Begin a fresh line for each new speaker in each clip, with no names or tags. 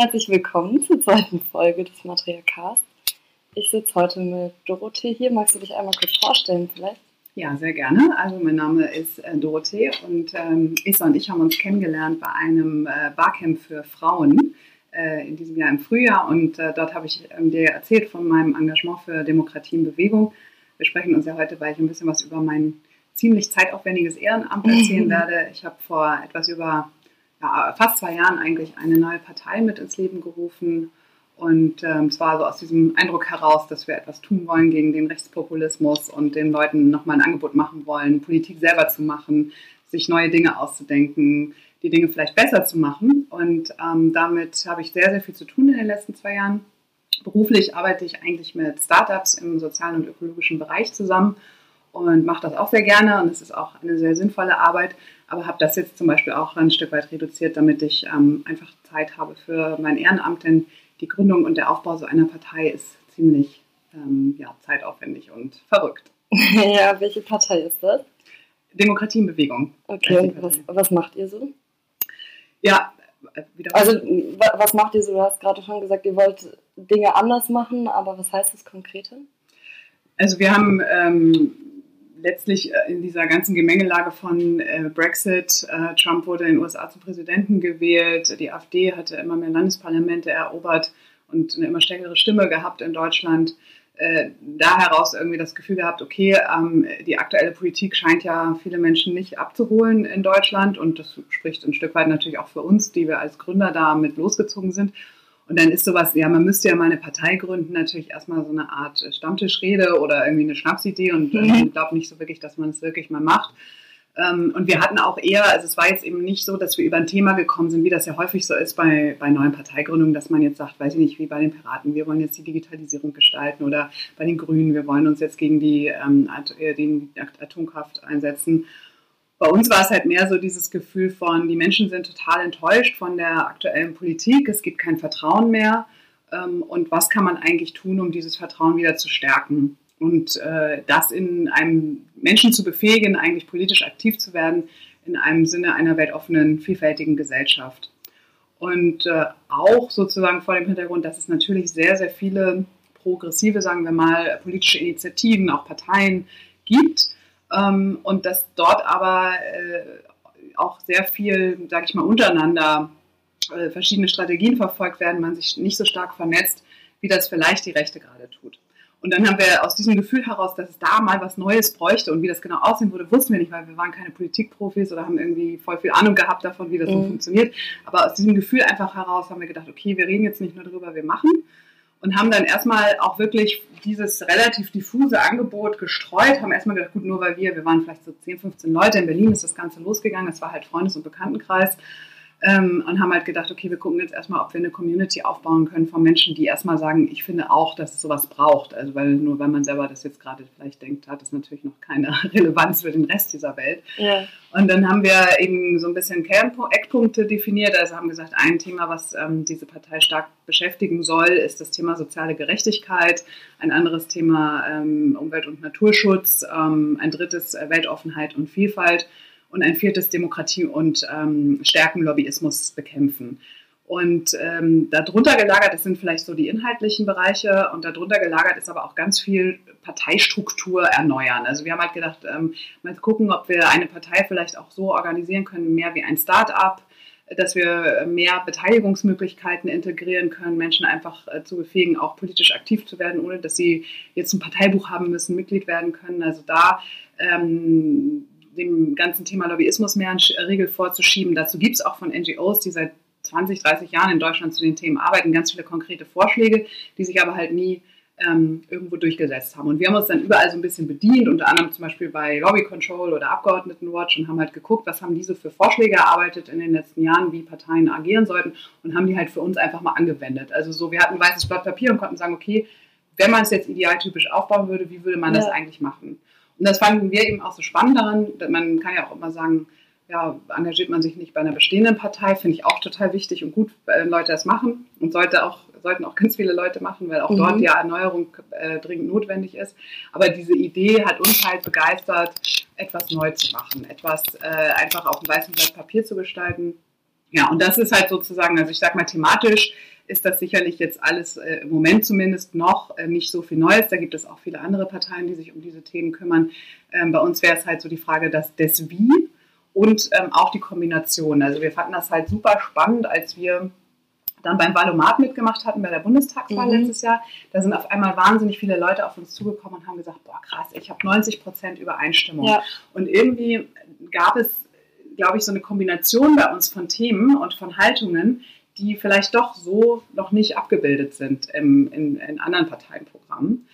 Herzlich willkommen zur zweiten Folge des Matriarchats. Ich sitze heute mit Dorothee hier. Magst du dich einmal kurz vorstellen vielleicht?
Ja, sehr gerne. Also mein Name ist äh, Dorothee und ähm, Isa und ich haben uns kennengelernt bei einem äh, Barcamp für Frauen äh, in diesem Jahr im Frühjahr und äh, dort habe ich ähm, dir erzählt von meinem Engagement für Demokratie in Bewegung. Wir sprechen uns ja heute, weil ich ein bisschen was über mein ziemlich zeitaufwendiges Ehrenamt erzählen werde. Ich habe vor etwas über ja, fast zwei Jahren eigentlich eine neue Partei mit ins Leben gerufen. Und ähm, zwar so aus diesem Eindruck heraus, dass wir etwas tun wollen gegen den Rechtspopulismus und den Leuten nochmal ein Angebot machen wollen, Politik selber zu machen, sich neue Dinge auszudenken, die Dinge vielleicht besser zu machen. Und ähm, damit habe ich sehr, sehr viel zu tun in den letzten zwei Jahren. Beruflich arbeite ich eigentlich mit Startups im sozialen und ökologischen Bereich zusammen und mache das auch sehr gerne und es ist auch eine sehr sinnvolle Arbeit, aber habe das jetzt zum Beispiel auch ein Stück weit reduziert, damit ich ähm, einfach Zeit habe für mein Ehrenamt, denn die Gründung und der Aufbau so einer Partei ist ziemlich ähm, ja, zeitaufwendig und verrückt.
ja, welche Partei ist das?
Demokratie in Bewegung.
Okay, was, was macht ihr so?
Ja,
äh, also was macht ihr so? Du hast gerade schon gesagt, ihr wollt Dinge anders machen, aber was heißt das konkret?
Also wir haben ähm, letztlich äh, in dieser ganzen Gemengelage von äh, Brexit, äh, Trump wurde in den USA zum Präsidenten gewählt, die AfD hatte immer mehr Landesparlamente erobert und eine immer stärkere Stimme gehabt in Deutschland. Da heraus irgendwie das Gefühl gehabt, okay, ähm, die aktuelle Politik scheint ja viele Menschen nicht abzuholen in Deutschland und das spricht ein Stück weit natürlich auch für uns, die wir als Gründer da mit losgezogen sind. Und dann ist sowas, ja, man müsste ja mal eine Partei gründen, natürlich erstmal so eine Art Stammtischrede oder irgendwie eine Schnapsidee und mhm. ich glaube nicht so wirklich, dass man es wirklich mal macht. Ähm, und wir hatten auch eher, also es war jetzt eben nicht so, dass wir über ein Thema gekommen sind, wie das ja häufig so ist bei, bei neuen Parteigründungen, dass man jetzt sagt, weiß ich nicht, wie bei den Piraten, wir wollen jetzt die Digitalisierung gestalten oder bei den Grünen, wir wollen uns jetzt gegen die, ähm, äh, die Atomkraft einsetzen. Bei uns war es halt mehr so dieses Gefühl von, die Menschen sind total enttäuscht von der aktuellen Politik, es gibt kein Vertrauen mehr. Ähm, und was kann man eigentlich tun, um dieses Vertrauen wieder zu stärken? Und äh, das in einem Menschen zu befähigen, eigentlich politisch aktiv zu werden, in einem Sinne einer weltoffenen, vielfältigen Gesellschaft. Und äh, auch sozusagen vor dem Hintergrund, dass es natürlich sehr, sehr viele progressive, sagen wir mal, politische Initiativen, auch Parteien gibt, ähm, und dass dort aber äh, auch sehr viel, sage ich mal, untereinander äh, verschiedene Strategien verfolgt werden, man sich nicht so stark vernetzt, wie das vielleicht die Rechte gerade tut. Und dann haben wir aus diesem Gefühl heraus, dass es da mal was Neues bräuchte und wie das genau aussehen würde, wussten wir nicht, weil wir waren keine Politikprofis oder haben irgendwie voll viel Ahnung gehabt davon, wie das mhm. so funktioniert. Aber aus diesem Gefühl einfach heraus haben wir gedacht, okay, wir reden jetzt nicht nur darüber, wir machen und haben dann erstmal auch wirklich dieses relativ diffuse Angebot gestreut, haben erstmal gedacht, gut, nur weil wir, wir waren vielleicht so 10, 15 Leute, in Berlin ist das Ganze losgegangen, es war halt Freundes- und Bekanntenkreis ähm, und haben halt gedacht, okay, wir gucken jetzt erstmal, ob wir eine Community aufbauen können von Menschen, die erstmal sagen, ich finde auch, dass es sowas braucht. Also weil nur wenn man selber das jetzt gerade vielleicht denkt, hat es natürlich noch keine Relevanz für den Rest dieser Welt. Ja. Und dann haben wir eben so ein bisschen Kern-Eckpunkte definiert. Also haben gesagt, ein Thema, was ähm, diese Partei stark beschäftigen soll, ist das Thema soziale Gerechtigkeit. Ein anderes Thema ähm, Umwelt- und Naturschutz. Ähm, ein drittes äh, Weltoffenheit und Vielfalt und ein viertes Demokratie und ähm, Stärken Lobbyismus bekämpfen. Und ähm, darunter gelagert, das sind vielleicht so die inhaltlichen Bereiche und darunter gelagert ist aber auch ganz viel Parteistruktur erneuern. Also wir haben halt gedacht, ähm, mal gucken, ob wir eine Partei vielleicht auch so organisieren können, mehr wie ein Start-up, dass wir mehr Beteiligungsmöglichkeiten integrieren können, Menschen einfach äh, zu befähigen, auch politisch aktiv zu werden, ohne dass sie jetzt ein Parteibuch haben müssen, Mitglied werden können. Also da ähm, dem ganzen Thema Lobbyismus mehr einen Riegel vorzuschieben. Dazu gibt es auch von NGOs, die seit 20, 30 Jahren in Deutschland zu den Themen arbeiten, ganz viele konkrete Vorschläge, die sich aber halt nie ähm, irgendwo durchgesetzt haben. Und wir haben uns dann überall so ein bisschen bedient, unter anderem zum Beispiel bei Lobby Control oder Abgeordnetenwatch und haben halt geguckt, was haben diese für Vorschläge erarbeitet in den letzten Jahren, wie Parteien agieren sollten und haben die halt für uns einfach mal angewendet. Also so, wir hatten ein weißes Blatt Papier und konnten sagen, okay, wenn man es jetzt idealtypisch aufbauen würde, wie würde man ja. das eigentlich machen? Und das fanden wir eben auch so spannend daran. Man kann ja auch immer sagen, ja, engagiert man sich nicht bei einer bestehenden Partei, finde ich auch total wichtig und gut, wenn Leute das machen und sollte auch, sollten auch ganz viele Leute machen, weil auch mhm. dort ja Erneuerung äh, dringend notwendig ist. Aber diese Idee hat uns halt begeistert, etwas neu zu machen, etwas äh, einfach auf einem weißen Blatt Papier zu gestalten ja, und das ist halt sozusagen, also ich sag mal thematisch ist das sicherlich jetzt alles äh, im Moment zumindest noch äh, nicht so viel Neues. Da gibt es auch viele andere Parteien, die sich um diese Themen kümmern. Ähm, bei uns wäre es halt so die Frage, dass des Wie und ähm, auch die Kombination. Also wir fanden das halt super spannend, als wir dann beim Valomat mitgemacht hatten bei der Bundestagswahl mhm. letztes Jahr. Da sind auf einmal wahnsinnig viele Leute auf uns zugekommen und haben gesagt, boah krass, ich habe 90 Prozent Übereinstimmung. Ja. Und irgendwie gab es, glaube ich, so eine Kombination bei uns von Themen und von Haltungen, die vielleicht doch so noch nicht abgebildet sind im, in, in anderen Parteienprogrammen.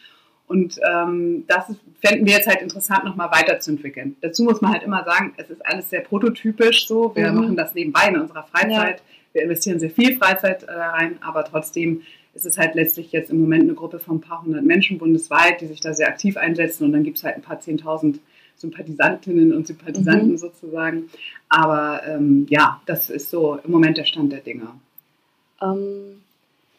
Und ähm, das fänden wir jetzt halt interessant, nochmal weiterzuentwickeln. Dazu muss man halt immer sagen, es ist alles sehr prototypisch so. Wir mhm. machen das nebenbei in unserer Freizeit. Ja. Wir investieren sehr viel Freizeit äh, rein, aber trotzdem ist es halt letztlich jetzt im Moment eine Gruppe von ein paar hundert Menschen bundesweit, die sich da sehr aktiv einsetzen. Und dann gibt es halt ein paar zehntausend Sympathisantinnen und Sympathisanten mhm. sozusagen. Aber ähm, ja, das ist so im Moment der Stand der Dinge.
Ähm,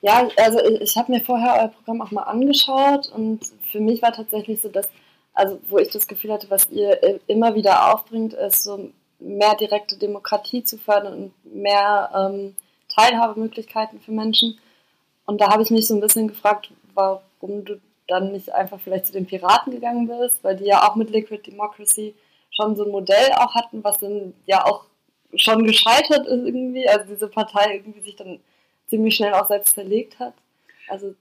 ja, also ich, ich habe mir vorher euer Programm auch mal angeschaut und für mich war tatsächlich so, dass, also wo ich das Gefühl hatte, was ihr immer wieder aufbringt, ist so mehr direkte Demokratie zu fördern und mehr ähm, Teilhabemöglichkeiten für Menschen. Und da habe ich mich so ein bisschen gefragt, warum du dann nicht einfach vielleicht zu den Piraten gegangen bist, weil die ja auch mit Liquid Democracy schon so ein Modell auch hatten, was dann ja auch schon gescheitert ist irgendwie, also diese Partei irgendwie sich dann ziemlich schnell auch selbst verlegt hat. Also,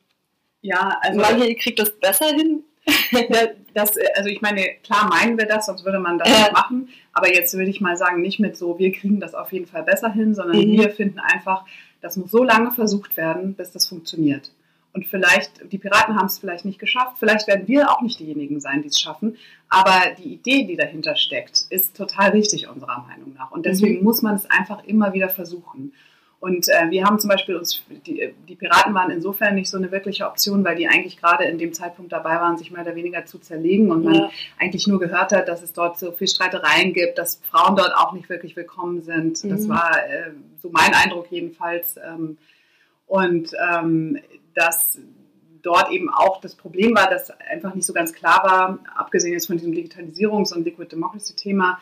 ja, also manche, ihr kriegt das besser hin.
das, also ich meine, klar meinen wir das, sonst würde man das nicht machen. Aber jetzt würde ich mal sagen, nicht mit so, wir kriegen das auf jeden Fall besser hin, sondern mhm. wir finden einfach, das muss so lange versucht werden, bis das funktioniert. Und vielleicht, die Piraten haben es vielleicht nicht geschafft, vielleicht werden wir auch nicht diejenigen sein, die es schaffen. Aber die Idee, die dahinter steckt, ist total richtig unserer Meinung nach. Und deswegen mhm. muss man es einfach immer wieder versuchen. Und äh, wir haben zum Beispiel uns, die, die, Piraten waren insofern nicht so eine wirkliche Option, weil die eigentlich gerade in dem Zeitpunkt dabei waren, sich mehr oder weniger zu zerlegen und man eigentlich nur gehört hat, dass es dort so viel Streitereien gibt, dass Frauen dort auch nicht wirklich willkommen sind. Mhm. Das war äh, so mein Eindruck jedenfalls. Ähm, und ähm, dass dort eben auch das Problem war, dass einfach nicht so ganz klar war, abgesehen jetzt von diesem Digitalisierungs- und Liquid Democracy-Thema,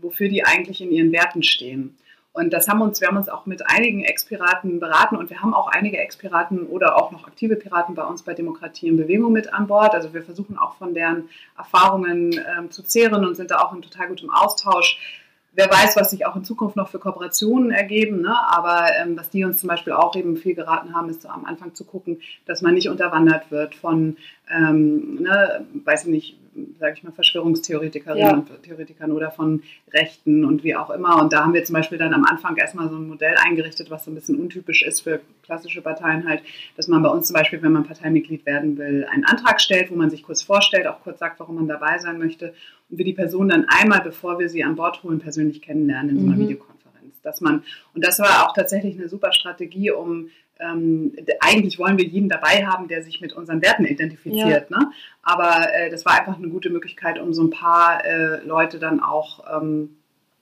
wofür die eigentlich in ihren Werten stehen. Und das haben uns, wir haben uns auch mit einigen Ex-Piraten beraten und wir haben auch einige Ex-Piraten oder auch noch aktive Piraten bei uns bei Demokratie in Bewegung mit an Bord. Also wir versuchen auch von deren Erfahrungen ähm, zu zehren und sind da auch in total gutem Austausch wer weiß, was sich auch in Zukunft noch für Kooperationen ergeben. Ne? Aber ähm, was die uns zum Beispiel auch eben viel geraten haben, ist so am Anfang zu gucken, dass man nicht unterwandert wird von, ähm, ne, weiß ich nicht, sage ich mal, Verschwörungstheoretikerinnen ja. und Theoretikern oder von Rechten und wie auch immer. Und da haben wir zum Beispiel dann am Anfang erstmal so ein Modell eingerichtet, was so ein bisschen untypisch ist für klassische Parteien halt, dass man bei uns zum Beispiel, wenn man Parteimitglied werden will, einen Antrag stellt, wo man sich kurz vorstellt, auch kurz sagt, warum man dabei sein möchte und wir die Person dann einmal, bevor wir sie an Bord holen, persönlich kennenlernen in so einer mhm. Videokonferenz. Dass man, und das war auch tatsächlich eine super Strategie, um ähm, eigentlich wollen wir jeden dabei haben, der sich mit unseren Werten identifiziert. Ja. Ne? Aber äh, das war einfach eine gute Möglichkeit, um so ein paar äh, Leute dann auch ähm,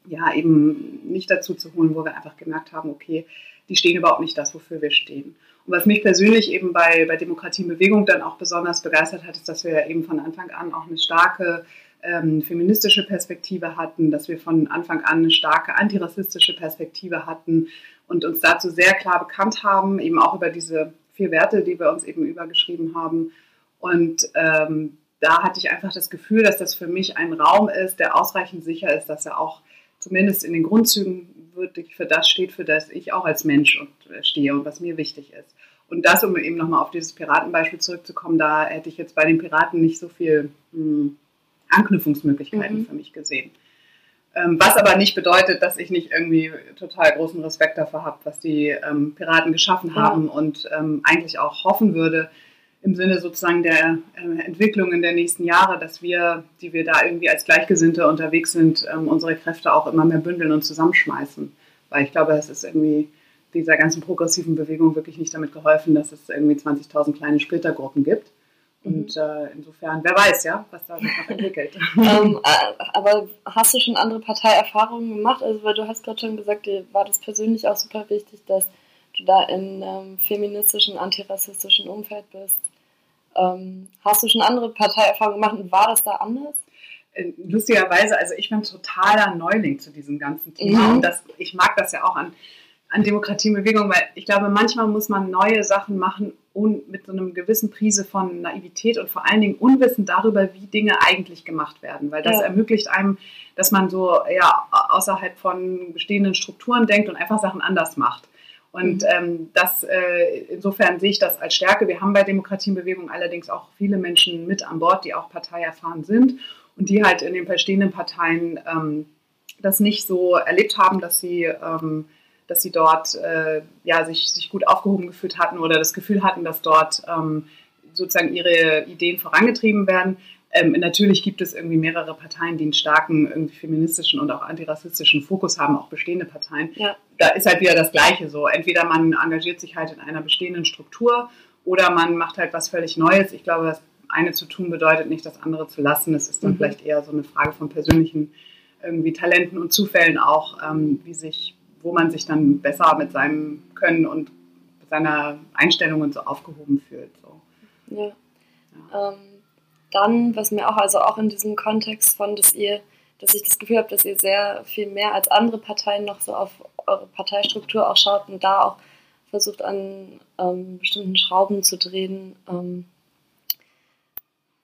ja, eben nicht dazu zu holen, wo wir einfach gemerkt haben, okay, die stehen überhaupt nicht das, wofür wir stehen. Und was mich persönlich eben bei, bei Demokratie in Bewegung dann auch besonders begeistert hat, ist, dass wir eben von Anfang an auch eine starke ähm, feministische Perspektive hatten, dass wir von Anfang an eine starke antirassistische Perspektive hatten und uns dazu sehr klar bekannt haben, eben auch über diese vier Werte, die wir uns eben übergeschrieben haben. Und ähm, da hatte ich einfach das Gefühl, dass das für mich ein Raum ist, der ausreichend sicher ist, dass er auch zumindest in den Grundzügen wirklich für das steht, für das ich auch als Mensch äh, stehe und was mir wichtig ist. Und das, um eben nochmal auf dieses Piratenbeispiel zurückzukommen, da hätte ich jetzt bei den Piraten nicht so viel hm, Anknüpfungsmöglichkeiten mhm. für mich gesehen. Ähm, was aber nicht bedeutet, dass ich nicht irgendwie total großen Respekt dafür habe, was die ähm, Piraten geschaffen haben ja. und ähm, eigentlich auch hoffen würde, im Sinne sozusagen der äh, Entwicklung in der nächsten Jahre, dass wir, die wir da irgendwie als Gleichgesinnte unterwegs sind, ähm, unsere Kräfte auch immer mehr bündeln und zusammenschmeißen. Weil ich glaube, es ist irgendwie dieser ganzen progressiven Bewegung wirklich nicht damit geholfen, dass es irgendwie 20.000 kleine Splittergruppen gibt und mhm. äh, insofern, wer weiß, ja, was da sich noch entwickelt.
ähm, äh, aber hast du schon andere Parteierfahrungen gemacht? Also, weil du hast gerade schon gesagt, dir war das persönlich auch super wichtig, dass du da in einem feministischen, antirassistischen Umfeld bist. Ähm, hast du schon andere Parteierfahrungen gemacht und war das da anders?
Äh, lustigerweise, also ich bin totaler Neuling zu diesem ganzen Thema mhm. und das, ich mag das ja auch an an Demokratiebewegung, weil ich glaube, manchmal muss man neue Sachen machen und mit so einem gewissen Prise von Naivität und vor allen Dingen Unwissen darüber, wie Dinge eigentlich gemacht werden, weil das ja. ermöglicht einem, dass man so ja außerhalb von bestehenden Strukturen denkt und einfach Sachen anders macht. Und mhm. ähm, das, äh, insofern sehe ich das als Stärke. Wir haben bei Demokratiebewegung allerdings auch viele Menschen mit an Bord, die auch parteierfahren sind und die halt in den bestehenden Parteien ähm, das nicht so erlebt haben, dass sie ähm, dass sie dort äh, ja, sich, sich gut aufgehoben gefühlt hatten oder das Gefühl hatten, dass dort ähm, sozusagen ihre Ideen vorangetrieben werden. Ähm, natürlich gibt es irgendwie mehrere Parteien, die einen starken irgendwie feministischen und auch antirassistischen Fokus haben, auch bestehende Parteien. Ja. Da ist halt wieder das Gleiche so. Entweder man engagiert sich halt in einer bestehenden Struktur oder man macht halt was völlig Neues. Ich glaube, das eine zu tun bedeutet nicht, das andere zu lassen. Es ist dann mhm. vielleicht eher so eine Frage von persönlichen irgendwie Talenten und Zufällen auch, ähm, wie sich wo man sich dann besser mit seinem Können und seiner Einstellung und so aufgehoben fühlt. So.
Ja. ja. Ähm, dann, was mir auch, also auch in diesem Kontext von, dass ihr, dass ich das Gefühl habe, dass ihr sehr viel mehr als andere Parteien noch so auf eure Parteistruktur auch schaut und da auch versucht an ähm, bestimmten Schrauben zu drehen. Ähm,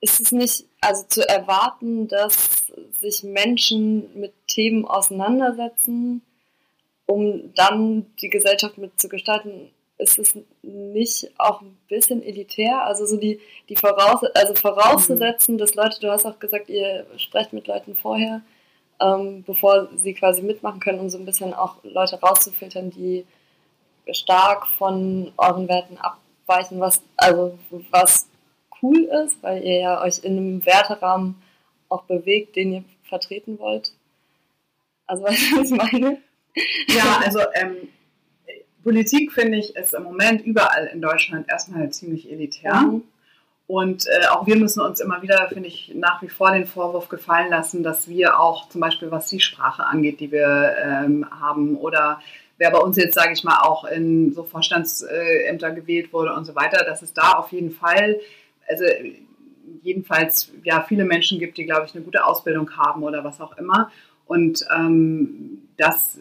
ist es nicht also zu erwarten, dass sich Menschen mit Themen auseinandersetzen, um dann die Gesellschaft mit zu gestalten, ist es nicht auch ein bisschen elitär? Also so die, die Voraus also vorauszusetzen, mhm. dass Leute, du hast auch gesagt, ihr sprecht mit Leuten vorher, ähm, bevor sie quasi mitmachen können, um so ein bisschen auch Leute rauszufiltern, die stark von euren Werten abweichen, was also was cool ist, weil ihr ja euch in einem Werterahmen auch bewegt, den ihr vertreten wollt. Also weißt du, was ich meine?
Ja, also ähm, Politik finde ich ist im Moment überall in Deutschland erstmal ziemlich elitär. Mhm. Und äh, auch wir müssen uns immer wieder, finde ich, nach wie vor den Vorwurf gefallen lassen, dass wir auch zum Beispiel, was die Sprache angeht, die wir ähm, haben, oder wer bei uns jetzt, sage ich mal, auch in so Vorstandsämter gewählt wurde und so weiter, dass es da auf jeden Fall, also jedenfalls ja viele Menschen gibt, die, glaube ich, eine gute Ausbildung haben oder was auch immer. Und ähm, das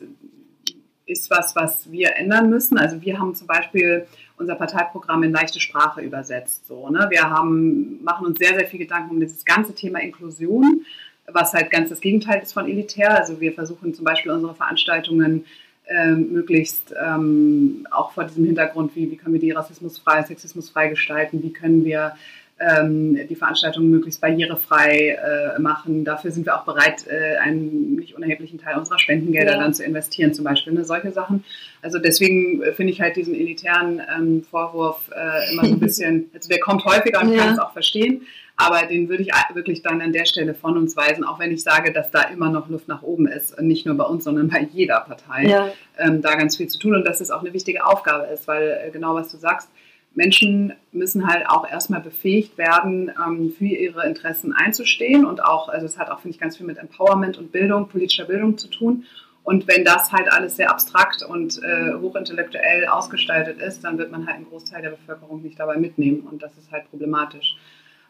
ist was, was wir ändern müssen. Also wir haben zum Beispiel unser Parteiprogramm in leichte Sprache übersetzt. So, ne? Wir haben, machen uns sehr, sehr viel Gedanken um dieses ganze Thema Inklusion, was halt ganz das Gegenteil ist von elitär. Also wir versuchen zum Beispiel unsere Veranstaltungen ähm, möglichst ähm, auch vor diesem Hintergrund, wie, wie können wir die rassismusfrei, sexismusfrei gestalten, wie können wir die Veranstaltung möglichst barrierefrei äh, machen. Dafür sind wir auch bereit, äh, einen nicht unerheblichen Teil unserer Spendengelder ja. dann zu investieren, zum Beispiel. Ne, solche Sachen. Also deswegen äh, finde ich halt diesen elitären ähm, Vorwurf immer so ein bisschen, also der kommt häufiger und ja. kann es auch verstehen. Aber den würde ich wirklich dann an der Stelle von uns weisen, auch wenn ich sage, dass da immer noch Luft nach oben ist. Nicht nur bei uns, sondern bei jeder Partei. Ja. Ähm, da ganz viel zu tun und dass es auch eine wichtige Aufgabe ist, weil genau was du sagst, Menschen müssen halt auch erstmal befähigt werden, ähm, für ihre Interessen einzustehen und auch, also es hat auch, finde ich, ganz viel mit Empowerment und Bildung, politischer Bildung zu tun. Und wenn das halt alles sehr abstrakt und äh, hochintellektuell ausgestaltet ist, dann wird man halt einen Großteil der Bevölkerung nicht dabei mitnehmen und das ist halt problematisch.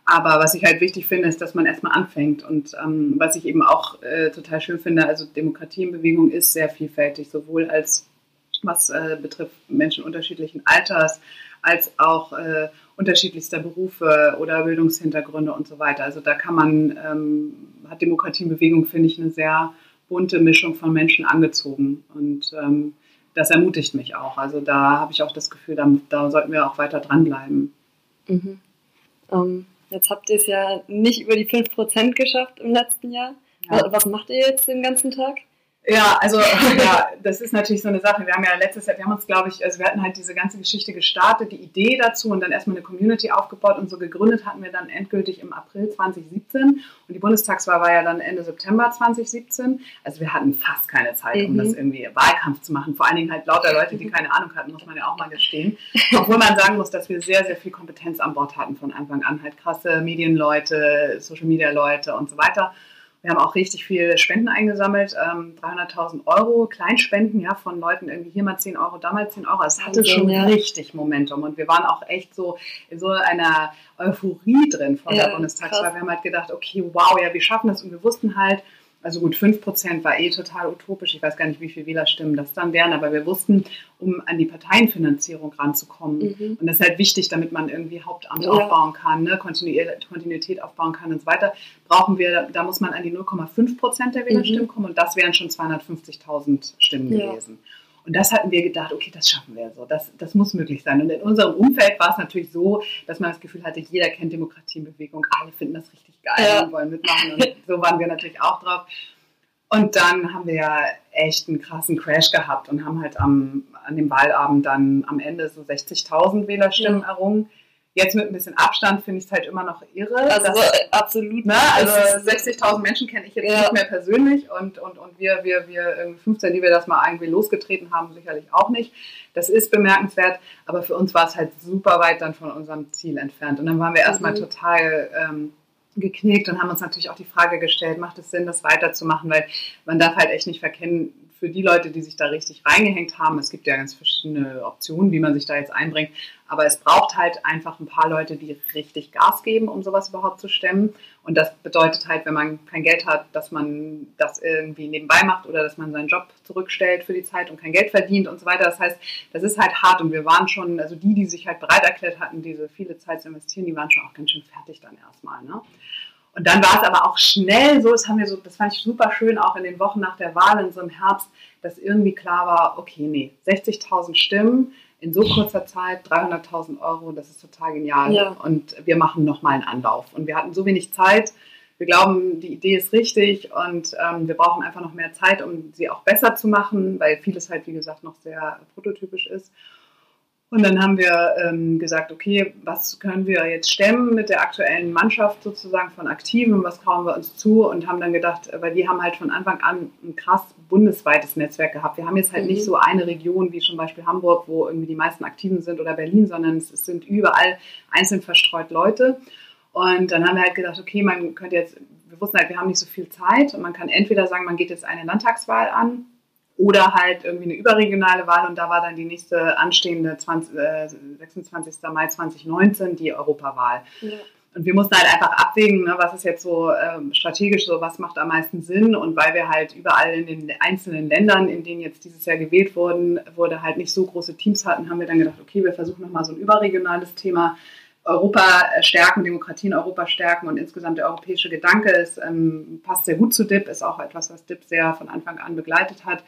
Aber was ich halt wichtig finde, ist, dass man erstmal anfängt. Und ähm, was ich eben auch äh, total schön finde, also Demokratie in Bewegung ist sehr vielfältig, sowohl als was äh, betrifft Menschen unterschiedlichen Alters, als auch äh, unterschiedlichster Berufe oder Bildungshintergründe und so weiter. Also da kann man, ähm, hat Demokratiebewegung, finde ich, eine sehr bunte Mischung von Menschen angezogen. Und ähm, das ermutigt mich auch. Also da habe ich auch das Gefühl, da, da sollten wir auch weiter dranbleiben.
Mhm. Um, ähm, jetzt habt ihr es ja nicht über die 5% geschafft im letzten Jahr. Ja. Was macht ihr jetzt den ganzen Tag?
Ja, also ja, das ist natürlich so eine Sache. Wir haben ja letztes Jahr, wir haben uns, glaube ich, also wir hatten halt diese ganze Geschichte gestartet, die Idee dazu und dann erstmal eine Community aufgebaut und so gegründet hatten wir dann endgültig im April 2017 und die Bundestagswahl war ja dann Ende September 2017. Also wir hatten fast keine Zeit, um mhm. das irgendwie Wahlkampf zu machen. Vor allen Dingen halt lauter Leute, die keine Ahnung hatten, muss man ja auch mal gestehen. Obwohl man sagen muss, dass wir sehr, sehr viel Kompetenz an Bord hatten von Anfang an. Halt krasse Medienleute, Social Media Leute und so weiter. Wir haben auch richtig viel Spenden eingesammelt, ähm, 300.000 Euro, Kleinspenden, ja, von Leuten irgendwie hier mal 10 Euro, da mal 10 Euro. Es hatte schon ja. richtig Momentum und wir waren auch echt so in so einer Euphorie drin vor ja, der Bundestagswahl. Wir haben halt gedacht, okay, wow, ja, wir schaffen das und wir wussten halt, Also gut, 5% war eh total utopisch. Ich weiß gar nicht, wie viele Wählerstimmen das dann wären, aber wir wussten, um an die Parteienfinanzierung ranzukommen. Mhm. Und das ist halt wichtig, damit man irgendwie Hauptamt ja. aufbauen kann, ne? Kontinuität aufbauen kann und so weiter, brauchen wir, da muss man an die 0,5% der Wählerstimmen mhm. kommen und das wären schon 250.000 Stimmen ja. gewesen. Und das hatten wir gedacht, okay, das schaffen wir so, das, das muss möglich sein. Und in unserem Umfeld war es natürlich so, dass man das Gefühl hatte, jeder kennt Demokratienbewegung, alle finden das richtig geil ja. und wollen mitmachen. Und so waren wir natürlich auch drauf. Und dann haben wir ja echt einen krassen Crash gehabt und haben halt am, an dem Wahlabend dann am Ende so 60.000 Wählerstimmen ja. errungen. Jetzt mit ein bisschen Abstand finde ich es halt immer noch irre.
Also dass, absolut.
Ne, also 60.000 Menschen kenne ich jetzt ja. nicht mehr persönlich und, und, und wir, wir, wir 15, die wir das mal irgendwie losgetreten haben, sicherlich auch nicht. Das ist bemerkenswert, aber für uns war es halt super weit dann von unserem Ziel entfernt. Und dann waren wir erstmal mhm. total ähm, geknickt und haben uns natürlich auch die Frage gestellt, macht es Sinn, das weiterzumachen, weil man darf halt echt nicht verkennen, für die Leute, die sich da richtig reingehängt haben, es gibt ja ganz verschiedene Optionen, wie man sich da jetzt einbringt, aber es braucht halt einfach ein paar Leute, die richtig Gas geben, um sowas überhaupt zu stemmen. Und das bedeutet halt, wenn man kein Geld hat, dass man das irgendwie nebenbei macht oder dass man seinen Job zurückstellt für die Zeit und kein Geld verdient und so weiter. Das heißt, das ist halt hart und wir waren schon, also die, die sich halt bereit erklärt hatten, diese viele Zeit zu investieren, die waren schon auch ganz schön fertig dann erstmal. Ne? Und dann war es aber auch schnell so, das haben wir so, das fand ich super schön, auch in den Wochen nach der Wahl in so einem Herbst, dass irgendwie klar war, okay, nee, 60.000 Stimmen in so kurzer Zeit, 300.000 Euro, das ist total genial. Ja. Und wir machen nochmal einen Anlauf. Und wir hatten so wenig Zeit. Wir glauben, die Idee ist richtig und ähm, wir brauchen einfach noch mehr Zeit, um sie auch besser zu machen, weil vieles halt, wie gesagt, noch sehr prototypisch ist. Und dann haben wir ähm, gesagt, okay, was können wir jetzt stemmen mit der aktuellen Mannschaft sozusagen von Aktiven, was trauen wir uns zu und haben dann gedacht, weil die haben halt von Anfang an ein krass bundesweites Netzwerk gehabt. Wir haben jetzt halt mhm. nicht so eine Region wie zum Beispiel Hamburg, wo irgendwie die meisten Aktiven sind oder Berlin, sondern es, es sind überall einzeln verstreut Leute. Und dann haben wir halt gedacht, okay, man könnte jetzt, wir wussten halt, wir haben nicht so viel Zeit und man kann entweder sagen, man geht jetzt eine Landtagswahl an oder halt irgendwie eine überregionale Wahl und da war dann die nächste anstehende 20, äh, 26. Mai 2019 die Europawahl. Ja. Und wir mussten halt einfach abwägen, ne, was ist jetzt so ähm, strategisch so, was macht am meisten Sinn. Und weil wir halt überall in den einzelnen Ländern, in denen jetzt dieses Jahr gewählt wurden, wurde halt nicht so große Teams hatten, haben wir dann gedacht, okay, wir versuchen nochmal so ein überregionales Thema Europa stärken, Demokratie in Europa stärken und insgesamt der europäische Gedanke ist, ähm, passt sehr gut zu DIP, ist auch etwas, was DIP sehr von Anfang an begleitet hat.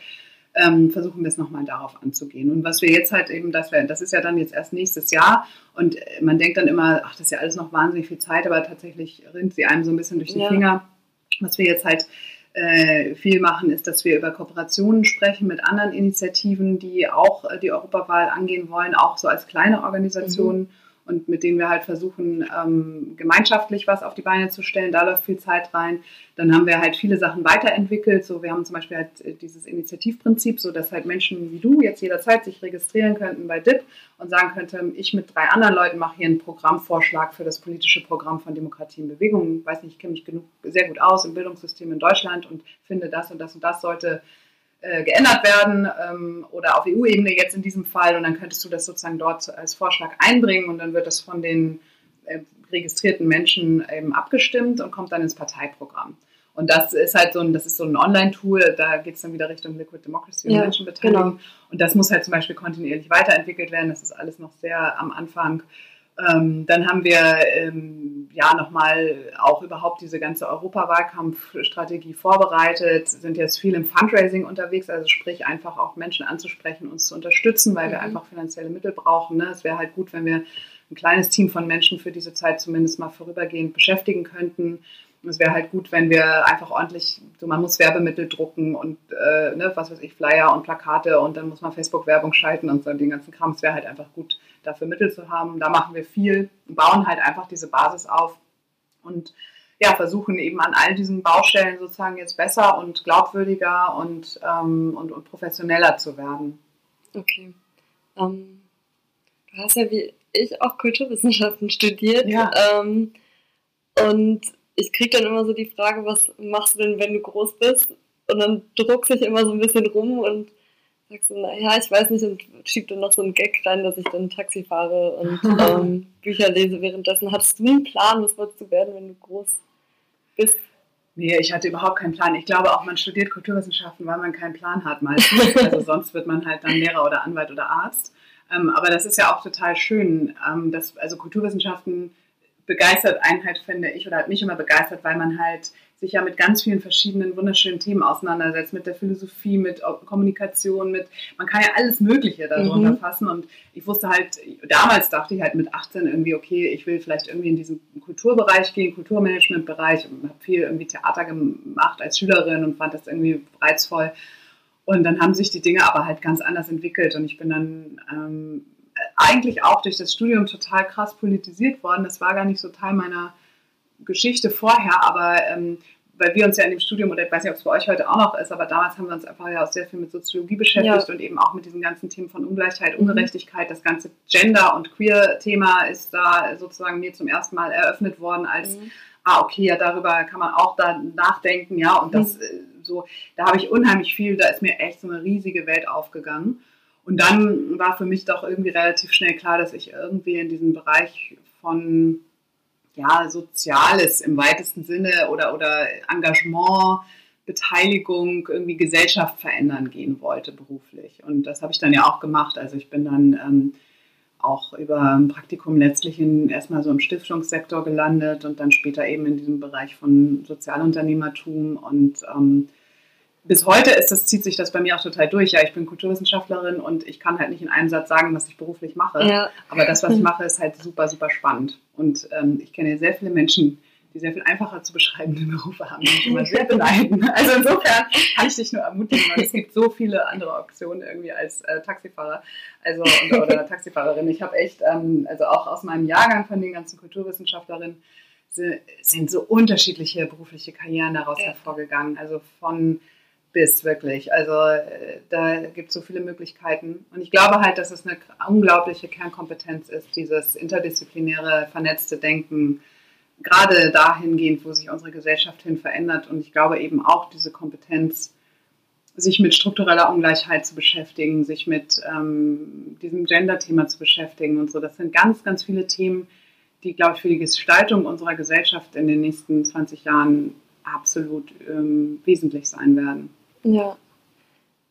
Ähm, versuchen wir es nochmal darauf anzugehen. Und was wir jetzt halt eben, das, wär, das ist ja dann jetzt erst nächstes Jahr und man denkt dann immer, ach, das ist ja alles noch wahnsinnig viel Zeit, aber tatsächlich rinnt sie einem so ein bisschen durch die ja. Finger. Was wir jetzt halt äh, viel machen, ist, dass wir über Kooperationen sprechen mit anderen Initiativen, die auch äh, die Europawahl angehen wollen, auch so als kleine Organisationen. Mhm und mit denen wir halt versuchen, ähm, gemeinschaftlich was auf die Beine zu stellen. Da läuft viel Zeit rein. Dann haben wir halt viele Sachen weiterentwickelt. So, wir haben zum Beispiel halt äh, dieses Initiativprinzip, so dass halt Menschen wie du jetzt jederzeit sich registrieren könnten bei DIP und sagen könnten, ich mit drei anderen Leuten mache hier einen Programmvorschlag für das politische Programm von Demokratie in Bewegung. Ich weiß nicht, ich kenne mich genug, sehr gut aus im Bildungssystem in Deutschland und finde das und das und das sollte äh, geändert werden ähm, oder auf EU-Ebene jetzt in diesem Fall und dann könntest du das sozusagen dort als Vorschlag einbringen und dann wird das von den äh, registrierten Menschen eben abgestimmt und kommt dann ins Parteiprogramm. Und das ist halt so ein, das ist so ein Online-Tool, da geht es dann wieder Richtung Liquid Democracy und ja, Menschenbeteiligung. Genau. Und das muss halt zum Beispiel kontinuierlich weiterentwickelt werden. Das ist alles noch sehr am Anfang. Ähm, dann haben wir ähm, ja nochmal auch überhaupt diese ganze Europawahlkampfstrategie vorbereitet, sind jetzt viel im Fundraising unterwegs, also sprich einfach auch Menschen anzusprechen, uns zu unterstützen, weil mhm. wir einfach finanzielle Mittel brauchen. Ne? Es wäre halt gut, wenn wir ein kleines Team von Menschen für diese Zeit zumindest mal vorübergehend beschäftigen könnten. Es wäre halt gut, wenn wir einfach ordentlich, so man muss Werbemittel drucken und äh, ne, was weiß ich, Flyer und Plakate und dann muss man Facebook-Werbung schalten und so den ganzen Kram. Es wäre halt einfach gut, dafür Mittel zu haben. Da machen wir viel, bauen halt einfach diese Basis auf und ja, versuchen eben an all diesen Baustellen sozusagen jetzt besser und glaubwürdiger und, ähm, und, und, professioneller zu werden.
Okay. Ähm, du hast ja wie ich auch Kulturwissenschaften studiert. Ja. Ähm, und ich kriege dann immer so die Frage, was machst du denn, wenn du groß bist? Und dann druckst ich immer so ein bisschen rum und sagst du, naja, ich weiß nicht, und schieb dann noch so einen Gag rein, dass ich dann Taxi fahre und ähm, Bücher lese währenddessen. Hattest du einen Plan, was wolltest du werden, wenn du groß bist?
Nee, ich hatte überhaupt keinen Plan. Ich glaube auch, man studiert Kulturwissenschaften, weil man keinen Plan hat meistens. Also sonst wird man halt dann Lehrer oder Anwalt oder Arzt. Ähm, aber das ist ja auch total schön. Ähm, dass, also Kulturwissenschaften begeistert einen halt, finde ich, oder hat mich immer begeistert, weil man halt sich ja mit ganz vielen verschiedenen wunderschönen Themen auseinandersetzt, mit der Philosophie, mit Kommunikation, mit, man kann ja alles Mögliche darunter mhm. fassen und ich wusste halt, damals dachte ich halt mit 18 irgendwie, okay, ich will vielleicht irgendwie in diesen Kulturbereich gehen, Kulturmanagementbereich und habe viel irgendwie Theater gemacht als Schülerin und fand das irgendwie reizvoll und dann haben sich die Dinge aber halt ganz anders entwickelt und ich bin dann ähm, eigentlich auch durch das Studium total krass politisiert worden. Das war gar nicht so Teil meiner Geschichte vorher, aber ähm, weil wir uns ja in dem Studium, oder ich weiß nicht, ob es bei euch heute auch noch ist, aber damals haben wir uns einfach ja auch sehr viel mit Soziologie beschäftigt ja. und eben auch mit diesen ganzen Themen von Ungleichheit, mhm. Ungerechtigkeit. Das ganze Gender- und Queer-Thema ist da sozusagen mir zum ersten Mal eröffnet worden als, mhm. ah, okay, ja, darüber kann man auch da nachdenken, ja, und das mhm. so, da habe ich unheimlich viel, da ist mir echt so eine riesige Welt aufgegangen. Und dann war für mich doch irgendwie relativ schnell klar, dass ich irgendwie in diesem Bereich von ja, Soziales im weitesten Sinne oder, oder Engagement, Beteiligung, irgendwie Gesellschaft verändern gehen wollte beruflich. Und das habe ich dann ja auch gemacht. Also ich bin dann ähm, auch über ein Praktikum letztlich in, erstmal so im Stiftungssektor gelandet und dann später eben in diesem Bereich von Sozialunternehmertum und ähm, bis heute ist das, zieht sich das bei mir auch total durch. Ja, ich bin Kulturwissenschaftlerin und ich kann halt nicht in einem Satz sagen, was ich beruflich mache. Ja. Aber das, was ich mache, ist halt super, super spannend. Und ähm, ich kenne sehr viele Menschen, die sehr viel einfacher zu beschreibende Berufe haben, die immer sehr beneiden. Also insofern kann ich dich nur ermutigen, weil es gibt so viele andere Optionen irgendwie als äh, Taxifahrer also, oder, oder Taxifahrerin. Ich habe echt, ähm, also auch aus meinem Jahrgang von den ganzen Kulturwissenschaftlerinnen, sind so unterschiedliche berufliche Karrieren daraus ja. hervorgegangen. Also von bis, wirklich. Also äh, da gibt es so viele Möglichkeiten. Und ich glaube halt, dass es eine unglaubliche Kernkompetenz ist, dieses interdisziplinäre, vernetzte Denken, gerade dahingehend, wo sich unsere Gesellschaft hin verändert. Und ich glaube eben auch diese Kompetenz, sich mit struktureller Ungleichheit zu beschäftigen, sich mit ähm, diesem Gender-Thema zu beschäftigen und so. Das sind ganz, ganz viele Themen, die, glaube ich, für die Gestaltung unserer Gesellschaft in den nächsten 20 Jahren absolut ähm, wesentlich sein werden.
Ja.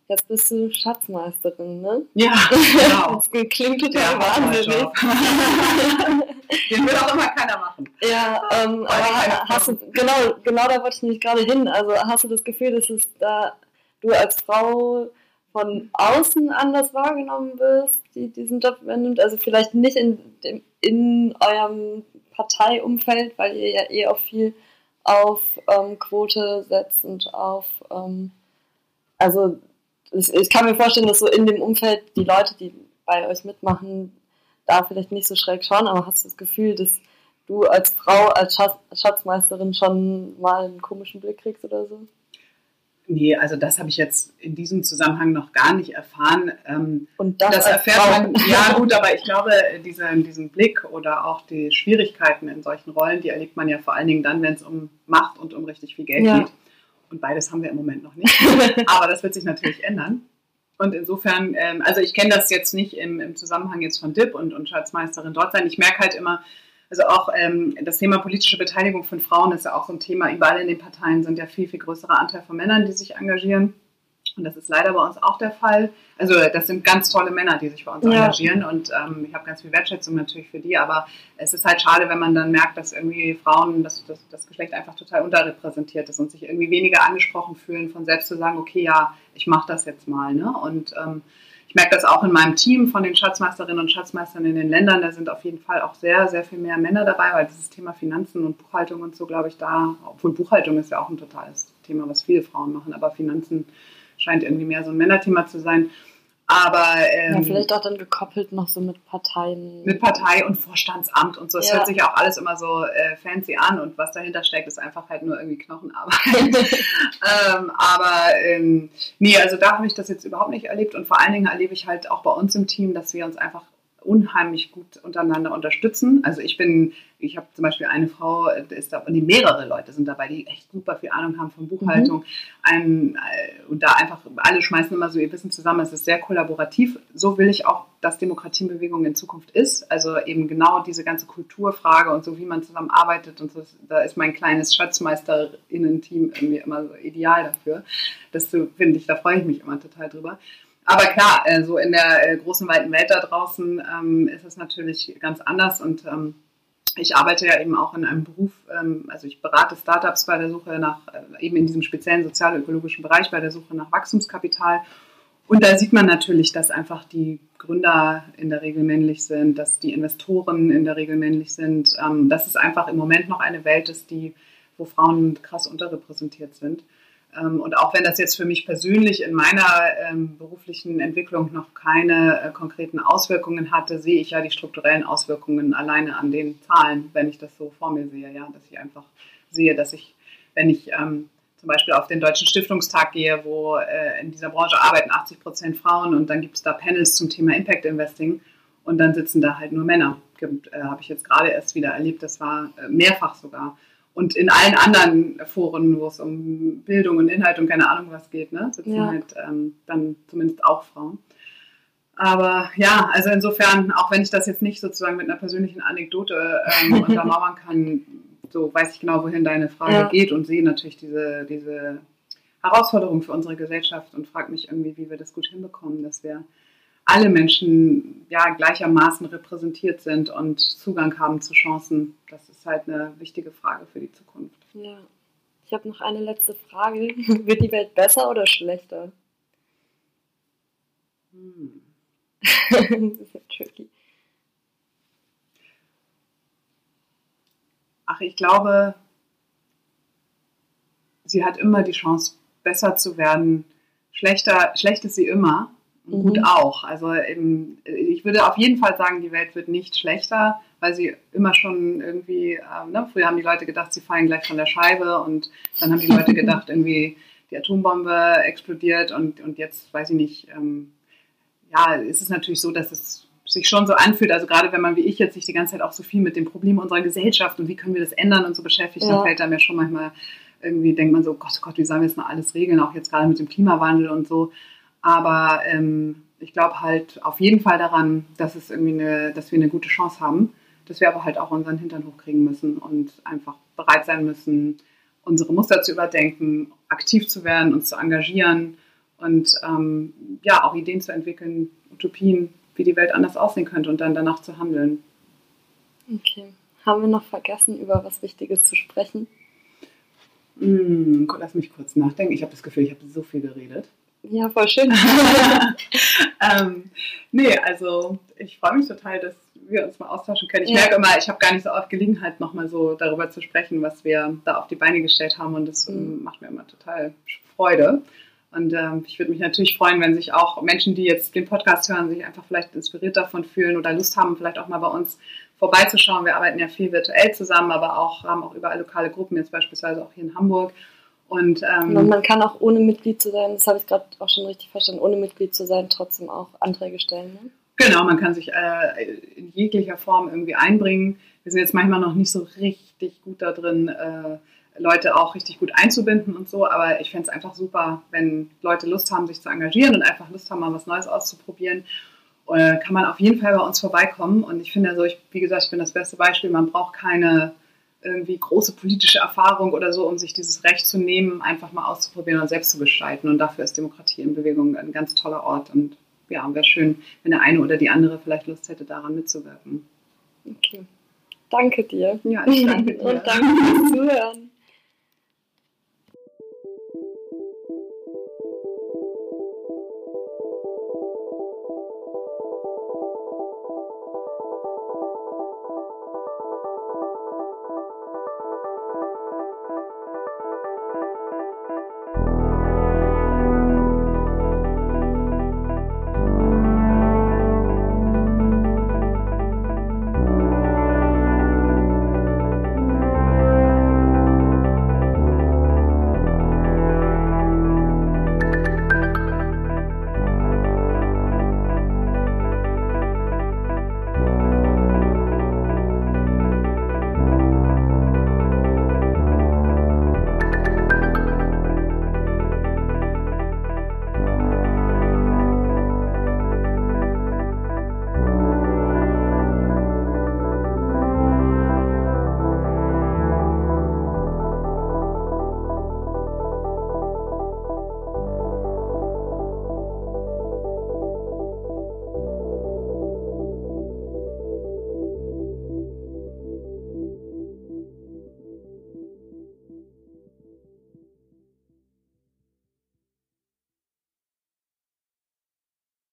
Jetzt bist du Schatzmeisterin, ne?
Ja, genau.
das klingt total wahnsinnig.
Den will auch immer keiner machen.
Ja, ähm, aber hast du, genau, genau da wollte ich nämlich gerade hin. Also hast du das Gefühl, dass es da du als Frau von außen anders wahrgenommen wirst, die diesen Job übernimmt? Also vielleicht nicht in, dem, in eurem Parteiumfeld, weil ihr ja eh auch viel auf ähm, Quote setzt und auf ähm, also ich, ich, kann mir vorstellen, dass so in dem Umfeld die Leute, die bei euch mitmachen, da vielleicht nicht so schräg schauen, aber hast du das Gefühl, dass du als Frau, als Schatz, Schatzmeisterin schon mal einen komischen Blick kriegst oder so?
Nee, also das habe ich jetzt in diesem Zusammenhang noch gar nicht erfahren. Ähm,
Und das,
das erfährt Frau. man, ja gut, aber ich glaube, diesen, diesen Blick oder auch die Schwierigkeiten in solchen Rollen, die erlebt man ja vor allen Dingen dann, wenn es um Macht und um richtig viel Geld ja. geht. Und beides haben wir im Moment noch nicht. Aber das wird sich natürlich ändern. Und insofern, ähm, also ich kenne das jetzt nicht im, im, Zusammenhang jetzt von DIP und, und Schatzmeisterin dort sein. Ich merke halt immer, also auch ähm, das Thema politische Beteiligung von Frauen ist ja auch so ein Thema. Überall in den Parteien sind ja viel, viel größere Anteil von Männern, die sich engagieren. Und das ist leider bei uns auch der Fall. Also das sind ganz tolle Männer, die sich bei uns ja. engagieren und ähm, ich habe ganz viel Wertschätzung natürlich für die, aber es ist halt schade, wenn man dann merkt, dass irgendwie Frauen, dass, dass das Geschlecht einfach total unterrepräsentiert ist und sich irgendwie weniger angesprochen fühlen, von selbst zu sagen, okay, ja, ich mache das jetzt mal. Ne? Und ähm, ich merke das auch in meinem Team von den Schatzmeisterinnen und Schatzmeistern in den Ländern, da sind auf jeden Fall auch sehr, sehr viel mehr Männer dabei, weil dieses Thema Finanzen und Buchhaltung und so, glaube ich, da, obwohl Buchhaltung ist ja auch ein totales Thema, was viele Frauen machen, aber Finanzen scheint irgendwie mehr so ein Männerthema zu sein. Aber ähm,
ja, vielleicht auch dann gekoppelt noch so mit Parteien.
Mit Partei und Vorstandsamt und so. Es ja. hört sich auch alles immer so äh, fancy an und was dahinter steckt, ist einfach halt nur irgendwie Knochenarbeit. ähm, aber ähm, nee, also da habe ich das jetzt überhaupt nicht erlebt und vor allen Dingen erlebe ich halt auch bei uns im Team, dass wir uns einfach unheimlich gut untereinander unterstützen. Also ich bin, ich habe zum Beispiel eine Frau, ist da, und mehrere Leute sind dabei, die echt super viel Ahnung haben von Buchhaltung. Mhm. Ein, äh, und da einfach, alle schmeißen immer so ihr Wissen zusammen. Es ist sehr kollaborativ. So will ich auch, dass Demokratiebewegung in Zukunft ist. Also eben genau diese ganze Kulturfrage und so, wie man zusammenarbeitet und so. Da ist mein kleines Schatzmeisterinnen-Team irgendwie immer so ideal dafür. Das finde ich, da freue ich mich immer total drüber. Aber klar, äh, so in der äh, großen, weiten Welt da draußen ähm, ist es natürlich ganz anders und ähm, ich arbeite ja eben auch in einem Beruf, ähm, also ich berate Startups bei der Suche nach, äh, eben in diesem speziellen sozial-ökologischen Bereich, bei der Suche nach Wachstumskapital. Und da sieht man natürlich, dass einfach die Gründer in der Regel männlich sind, dass die Investoren in der Regel männlich sind, ähm, dass es einfach im Moment noch eine Welt ist, die, wo Frauen krass unterrepräsentiert sind. Ähm, und auch wenn das jetzt für mich persönlich in meiner ähm, beruflichen Entwicklung noch keine äh, konkreten Auswirkungen hatte, sehe ich ja die strukturellen Auswirkungen alleine an den Zahlen, wenn ich das so vor mir sehe, ja, dass ich einfach sehe, dass ich, wenn ich ähm, zum Beispiel auf den Deutschen Stiftungstag gehe, wo äh, in dieser Branche arbeiten 80 Prozent Frauen und dann gibt es da Panels zum Thema Impact Investing und dann sitzen da halt nur Männer. Äh, Habe ich jetzt gerade erst wieder erlebt, das war äh, mehrfach sogar. Und in allen anderen Foren, wo es um Bildung und Inhalt und keine Ahnung was geht, ne, sitzen ja. halt ähm, dann zumindest auch Frauen. Aber ja, also insofern, auch wenn ich das jetzt nicht sozusagen mit einer persönlichen Anekdote ähm, untermauern kann, so weiß ich genau, wohin deine Frage ja. geht und sehe natürlich diese, diese Herausforderung für unsere Gesellschaft und frage mich irgendwie, wie wir das gut hinbekommen, dass wir alle Menschen ja gleichermaßen repräsentiert sind und Zugang haben zu Chancen. Das ist halt eine wichtige Frage für die Zukunft.
Ja. Ich habe noch eine letzte Frage. Wird die Welt besser oder schlechter? Hm. das ist ja tricky.
Ach, ich glaube, sie hat immer die Chance, besser zu werden. Schlechter, schlecht ist sie immer mhm. gut auch. Also eben, ich würde auf jeden Fall sagen, die Welt wird nicht schlechter, weil sie immer schon irgendwie, äh, ne, früher haben die Leute gedacht, sie fallen gleich von der Scheibe und dann haben die Leute gedacht, irgendwie die Atombombe explodiert und, und jetzt weiß ich nicht, ähm, ja, ist es natürlich so, dass es sich schon so anfühlt, also gerade wenn man wie ich jetzt sich die ganze Zeit auch so viel mit den Problemen unserer Gesellschaft und wie können wir das ändern und so beschäftigt, ja. dann fällt da mir schon manchmal irgendwie, denkt man so, Gott, oh Gott, wie sollen wir jetzt mal alles regeln, auch jetzt gerade mit dem Klimawandel und so. Aber ähm, ich glaube halt auf jeden Fall daran, dass es irgendwie eine, dass wir eine gute Chance haben, dass wir aber halt auch unseren Hintern hochkriegen müssen und einfach bereit sein müssen, unsere Muster zu überdenken, aktiv zu werden, uns zu engagieren und ähm, ja auch Ideen zu entwickeln, Utopien, wie die Welt anders aussehen könnte und dann danach zu handeln.
Okay. Haben wir noch vergessen, über was Wichtiges zu sprechen?
Hm, lass mich kurz nachdenken. Ich habe das Gefühl, ich habe so viel geredet.
Ja, voll schön.
ähm, nee, also ich freue mich total, dass wir uns mal austauschen können. Ich ja. merke immer, ich habe gar nicht so oft Gelegenheit, nochmal so darüber zu sprechen, was wir da auf die Beine gestellt haben und das mhm. macht mir immer total Freude. Und ähm, ich würde mich natürlich freuen, wenn sich auch Menschen, die jetzt den Podcast hören, sich einfach vielleicht inspiriert davon fühlen oder Lust haben, vielleicht auch mal bei uns vorbeizuschauen. Wir arbeiten ja viel virtuell zusammen, aber auch haben auch überall lokale Gruppen, jetzt beispielsweise auch hier in Hamburg. Und, ähm,
und man kann auch ohne Mitglied zu sein, das habe ich gerade auch schon richtig verstanden, ohne Mitglied zu sein, trotzdem auch Anträge stellen. Ne?
Genau, man kann sich äh, in jeglicher Form irgendwie einbringen. Wir sind jetzt manchmal noch nicht so richtig gut da drin, äh, Leute auch richtig gut einzubinden und so, aber ich fände es einfach super, wenn Leute Lust haben, sich zu engagieren und einfach Lust haben, mal was Neues auszuprobieren. Äh, kann man auf jeden Fall bei uns vorbeikommen. Und ich finde, also ich, wie gesagt, ich bin das beste Beispiel, man braucht keine irgendwie große politische Erfahrung oder so, um sich dieses Recht zu nehmen, einfach mal auszuprobieren und selbst zu gestalten. Und dafür ist Demokratie in Bewegung ein ganz toller Ort. Und ja, wäre schön, wenn der eine oder die andere vielleicht Lust hätte, daran mitzuwirken.
Okay. Danke dir.
Ja, ich danke dir.
und danke fürs Zuhören.